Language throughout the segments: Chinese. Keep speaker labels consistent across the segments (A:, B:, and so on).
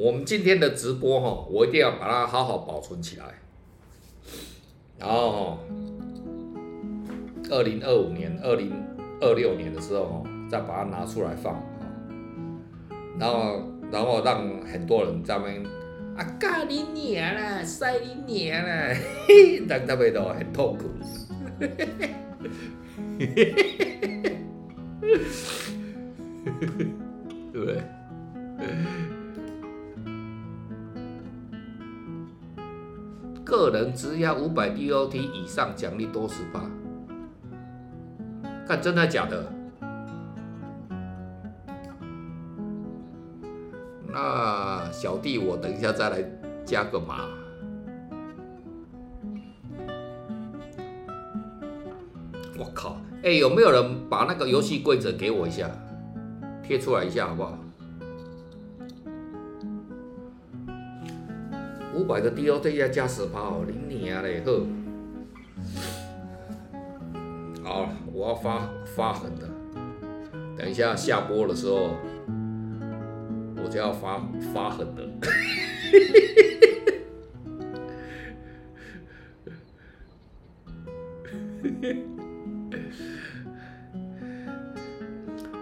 A: 我们今天的直播哈，我一定要把它好好保存起来。然后，二零二五年、二零二六年的时候，再把它拿出来放。然后，然后让很多人在那边啊，干你娘啦，塞你娘啦，让他们都很痛苦。个人只要五百 DOT 以上，奖励多十八。看真的假的？那小弟我等一下再来加个码。我靠！哎，有没有人把那个游戏规则给我一下，贴出来一下好不好？五百个 DOT 要加十趴哦，你娘嘞呵！好，我要发发狠的，等一下下播的时候，我就要发发狠的。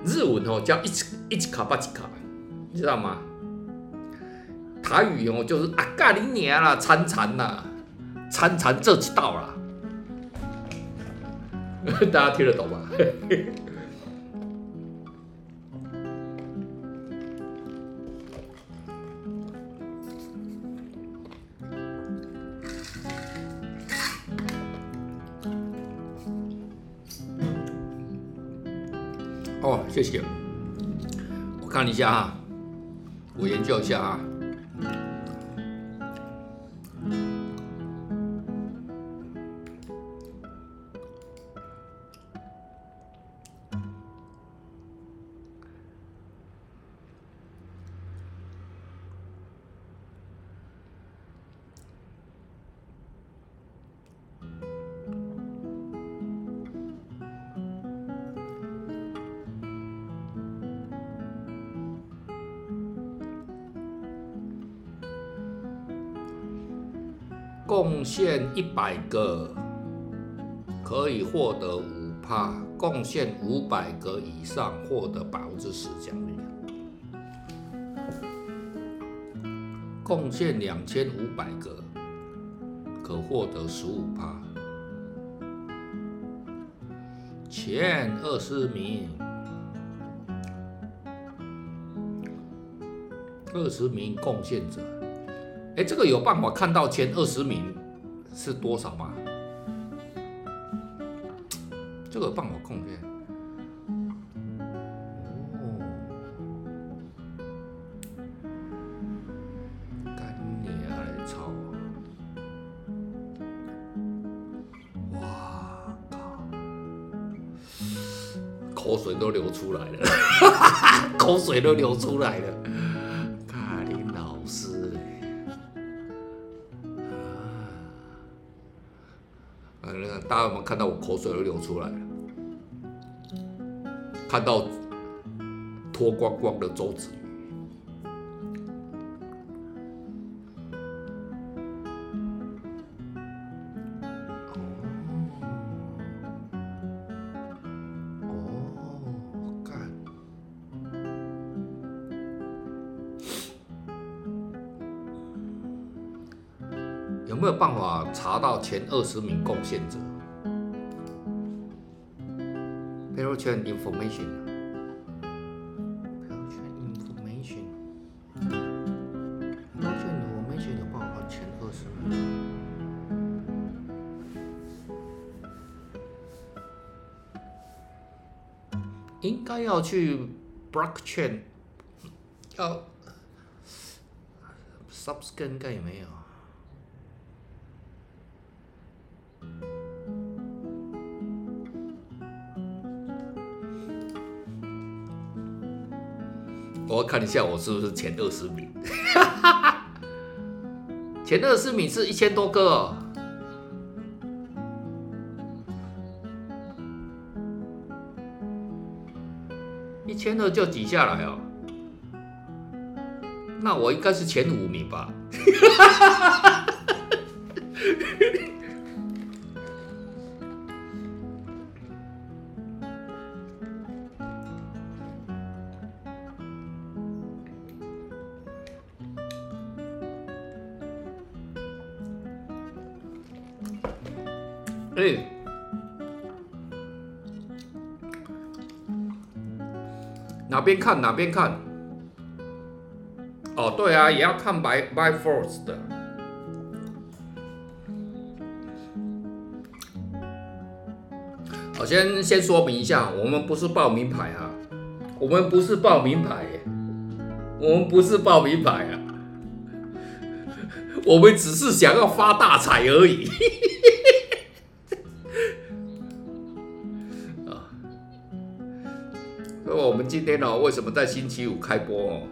A: 日文哦叫一一卡巴几卡，你知道吗？台语哦就是啊嘎你娘啦，参禅啦，参禅这几道啦，大家听得懂吗？哦，谢谢。我看一下啊，我研究一下啊。贡献一百个可以获得五趴，贡献五百个以上获得百分之十奖励，贡献两千五百个可获得十五趴，前二十名，二十名贡献者。哎，这个有办法看到前二十名是多少吗？这个办法控制。哦，干你啊！操！哇！口水都流出来了，口水都流出来了。大家有没有看到我口水都流出来了？看到脱光光的周子瑜。有没有办法查到前二十名贡献者？chain information，chain information，chain information 有办法前二十名，应该要去 blockchain，要 subscan 应该也没有。我要看一下我是不是前二十名，前二十名是一千多个。哦，一千二就挤下来哦，那我应该是前五名吧？哎、欸，哪边看哪边看？哦，对啊，也要看 by by force 的。我先先说明一下，我们不是报名牌啊，我们不是报名牌，我们不是报名牌啊，我们只是想要发大财而已。我们今天呢，为什么在星期五开播哦？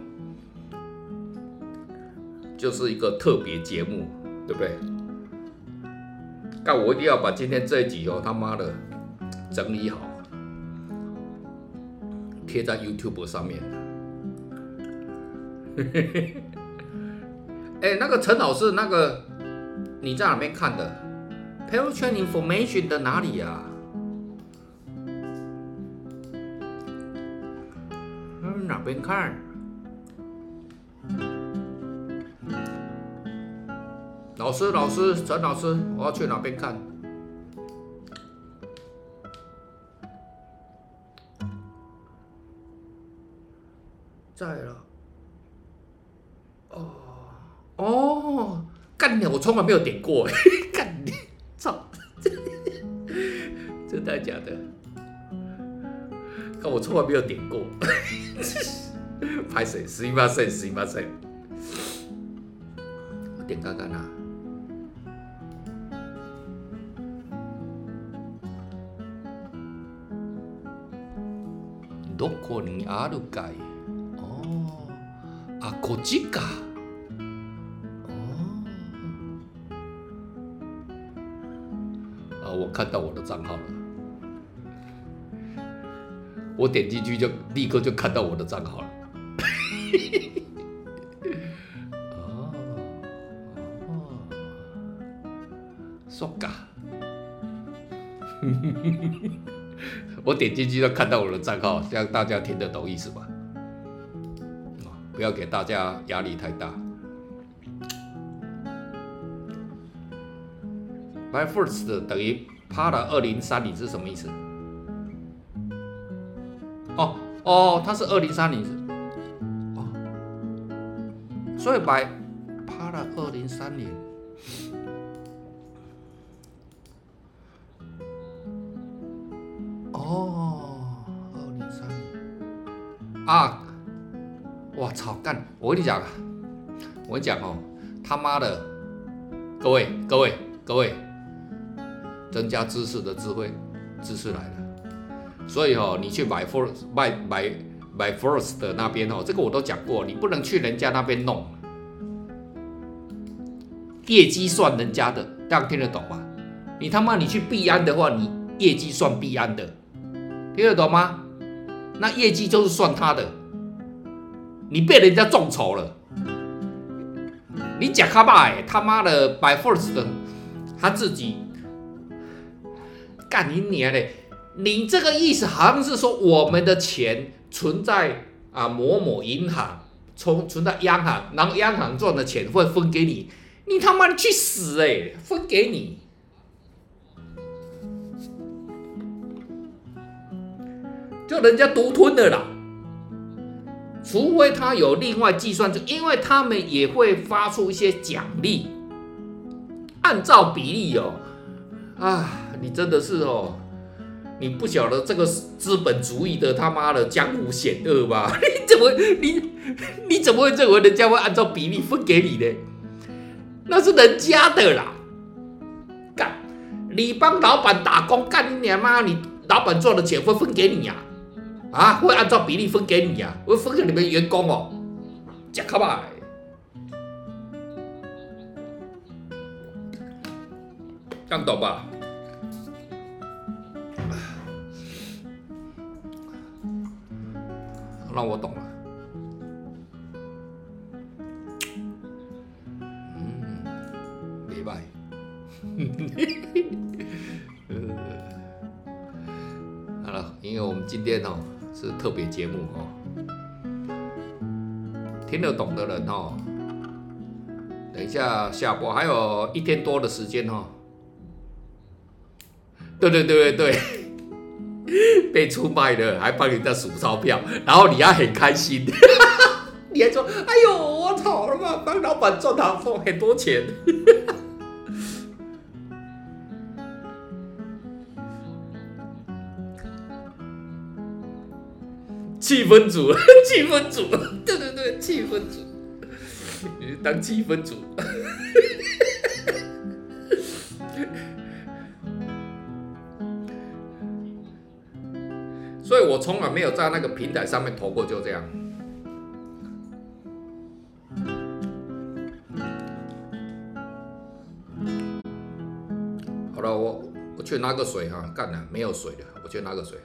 A: 就是一个特别节目，对不对？但我一定要把今天这一集哦，他妈的整理好，贴在 YouTube 上面。哎，那个陈老师，那个你在哪边看的？Parachute Information 的哪里呀？边看？老师，老师，陈老师，我要去哪边看？在了。哦哦，干你！我从来没有点过，干你！操！真的假的？看我从来没有点过。パイセン、すいません、すいません。おてかかな。どこにあるかい？あ、こっちか。啊，我看到我的账号了。我点进去就立刻就看到我的账号了。哦哦，说嘎。我点进去就看到我的账号，这样大家听得懂意思吧？啊不要给大家压力太大。My first 等于 Para 二零三零是什么意思？哦哦，它是二零三零，哦，所以白趴了二零三零，哦，二零三零，啊，我操干！我跟你讲，我跟你讲哦，他妈的，各位各位各位，增加知识的智慧，知识来了。所以哦，你去买 first 买买买 first 的那边哦，这个我都讲过，你不能去人家那边弄，业绩算人家的，这样听得懂吗？你他妈你去币安的话，你业绩算币安的，听得懂吗？那业绩就是算他的，你被人家众筹了，你讲他爸哎，他妈的买 first 的，他自己干你娘嘞！你这个意思好像是说，我们的钱存在啊某某银行，存存在央行，然后央行赚的钱会分给你，你他妈的去死哎、欸！分给你，就人家独吞的啦。除非他有另外计算，就因为他们也会发出一些奖励，按照比例哦。啊，你真的是哦。你不晓得这个资本主义的他妈的江湖险恶吧？你怎么你你怎么会认为人家会按照比例分给你呢？那是人家的啦！干，你帮老板打工干你娘妈，你老板赚的钱会分给你呀？啊，会按照比例分给你呀？会分给你们员工哦？假卡吧？看懂吧？让我懂了。嗯，没嗯。好了，因为我们今天哦是特别节目哦，听得懂的人哦，等一下下播还有一天多的时间哦。对对对对对。被出卖了，还帮人家数钞票，然后你还很开心，你还说：“哎呦，我操了嘛，帮老板赚他很多钱。”气氛组，气氛组，对对对，气氛组，你当气氛组。所以我从来没有在那个平台上面投过，就这样。好了，我我去拿个水哈，干了没有水了，我去拿个水。